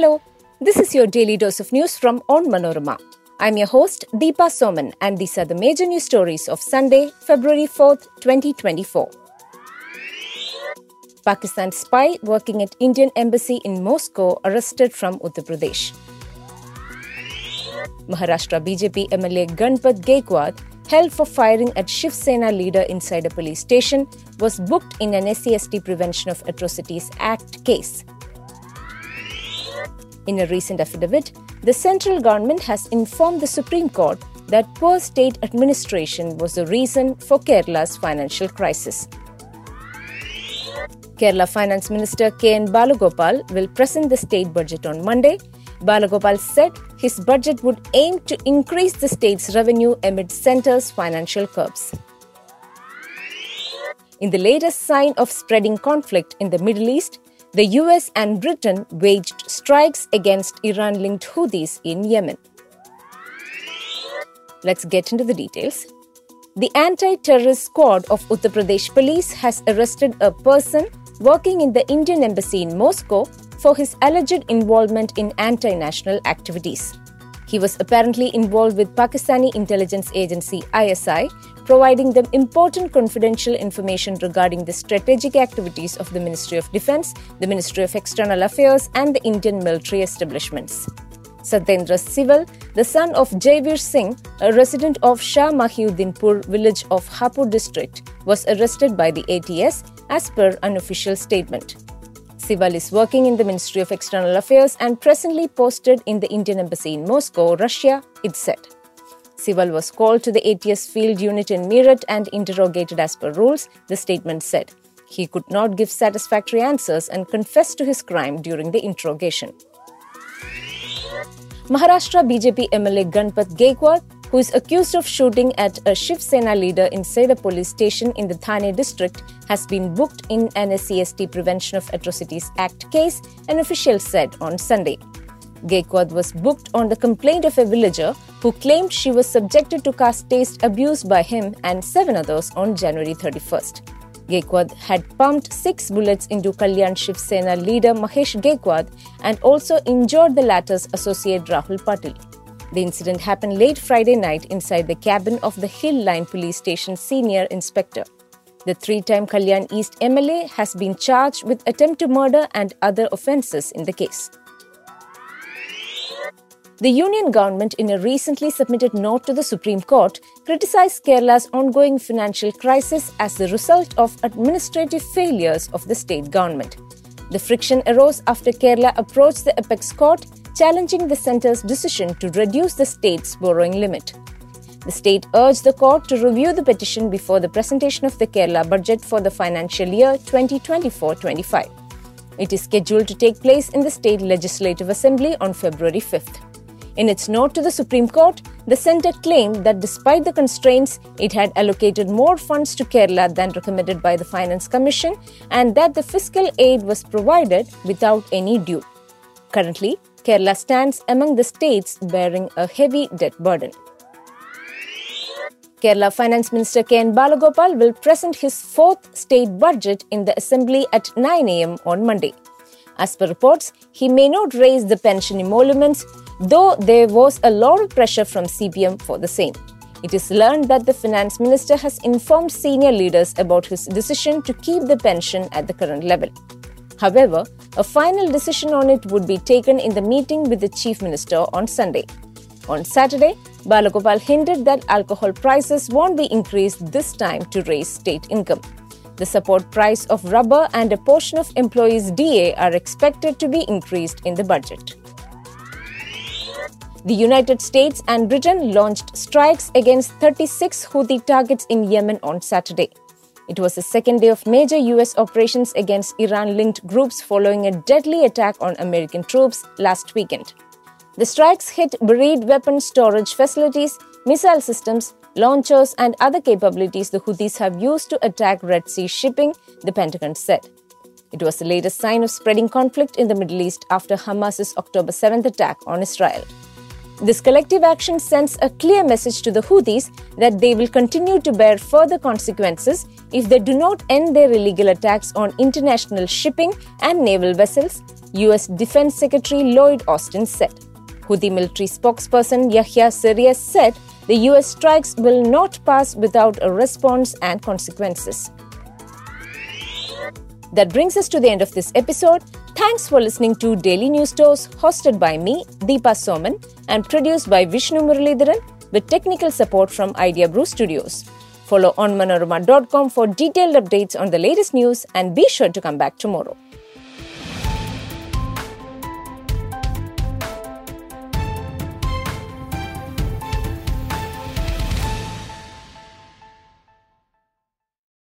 Hello, this is your daily dose of news from Onmanorama. I'm your host, Deepa Soman, and these are the major news stories of Sunday, February 4th, 2024. Pakistan spy working at Indian embassy in Moscow arrested from Uttar Pradesh. Maharashtra BJP MLA Ganpat Gaikwad, held for firing at Shiv Sena leader inside a police station, was booked in an SCST Prevention of Atrocities Act case. In a recent affidavit, the central government has informed the Supreme Court that poor state administration was the reason for Kerala's financial crisis. Kerala Finance Minister K.N. Balagopal will present the state budget on Monday. Balagopal said his budget would aim to increase the state's revenue amid centre's financial curbs. In the latest sign of spreading conflict in the Middle East, the US and Britain waged strikes against Iran linked Houthis in Yemen. Let's get into the details. The anti terrorist squad of Uttar Pradesh police has arrested a person working in the Indian embassy in Moscow for his alleged involvement in anti national activities. He was apparently involved with Pakistani intelligence agency ISI, providing them important confidential information regarding the strategic activities of the Ministry of Defense, the Ministry of External Affairs, and the Indian military establishments. Satyendra Siwal, the son of Jaivir Singh, a resident of Shah Mahiuddinpur village of Hapur district, was arrested by the ATS as per an official statement. Siwal is working in the Ministry of External Affairs and presently posted in the Indian Embassy in Moscow, Russia, it said. Siwal was called to the ATS field unit in Meerut and interrogated as per rules, the statement said. He could not give satisfactory answers and confessed to his crime during the interrogation. Maharashtra BJP MLA Ganpat Gaikwad, who is accused of shooting at a Shiv Sena leader inside a police station in the Thane district, has been booked in an SCST Prevention of Atrocities Act case, an official said on Sunday. Gaikwad was booked on the complaint of a villager who claimed she was subjected to caste taste abuse by him and seven others on January 31st. Gaikwad had pumped six bullets into Kalyan Shiv Sena leader Mahesh Gaikwad and also injured the latter's associate Rahul Patil. The incident happened late Friday night inside the cabin of the Hill Line Police Station senior inspector. The three time Kalyan East MLA has been charged with attempt to murder and other offences in the case. The union government, in a recently submitted note to the Supreme Court, criticized Kerala's ongoing financial crisis as the result of administrative failures of the state government. The friction arose after Kerala approached the apex court challenging the centre's decision to reduce the state's borrowing limit. The state urged the court to review the petition before the presentation of the Kerala budget for the financial year 2024 25. It is scheduled to take place in the State Legislative Assembly on February 5th. In its note to the Supreme Court, the centre claimed that despite the constraints, it had allocated more funds to Kerala than recommended by the Finance Commission and that the fiscal aid was provided without any due. Currently, Kerala stands among the states bearing a heavy debt burden. Kerala Finance Minister K.N. Balagopal will present his fourth state budget in the Assembly at 9 am on Monday. As per reports, he may not raise the pension emoluments, though there was a lot of pressure from CPM for the same. It is learned that the finance minister has informed senior leaders about his decision to keep the pension at the current level. However, a final decision on it would be taken in the meeting with the chief minister on Sunday. On Saturday, Balagopal hinted that alcohol prices won't be increased this time to raise state income. The support price of rubber and a portion of employees' DA are expected to be increased in the budget. The United States and Britain launched strikes against 36 Houthi targets in Yemen on Saturday. It was the second day of major US operations against Iran linked groups following a deadly attack on American troops last weekend. The strikes hit buried weapon storage facilities, missile systems, launchers, and other capabilities the Houthis have used to attack Red Sea shipping, the Pentagon said. It was the latest sign of spreading conflict in the Middle East after Hamas's October 7th attack on Israel. This collective action sends a clear message to the Houthis that they will continue to bear further consequences if they do not end their illegal attacks on international shipping and naval vessels, US Defense Secretary Lloyd Austin said. Houthi military spokesperson Yahya Sarias said the US strikes will not pass without a response and consequences. That brings us to the end of this episode. Thanks for listening to Daily News Dose, hosted by me, Deepa Soman, and produced by Vishnu Muralidharan with technical support from IdeaBrew Studios. Follow onmanorama.com for detailed updates on the latest news and be sure to come back tomorrow.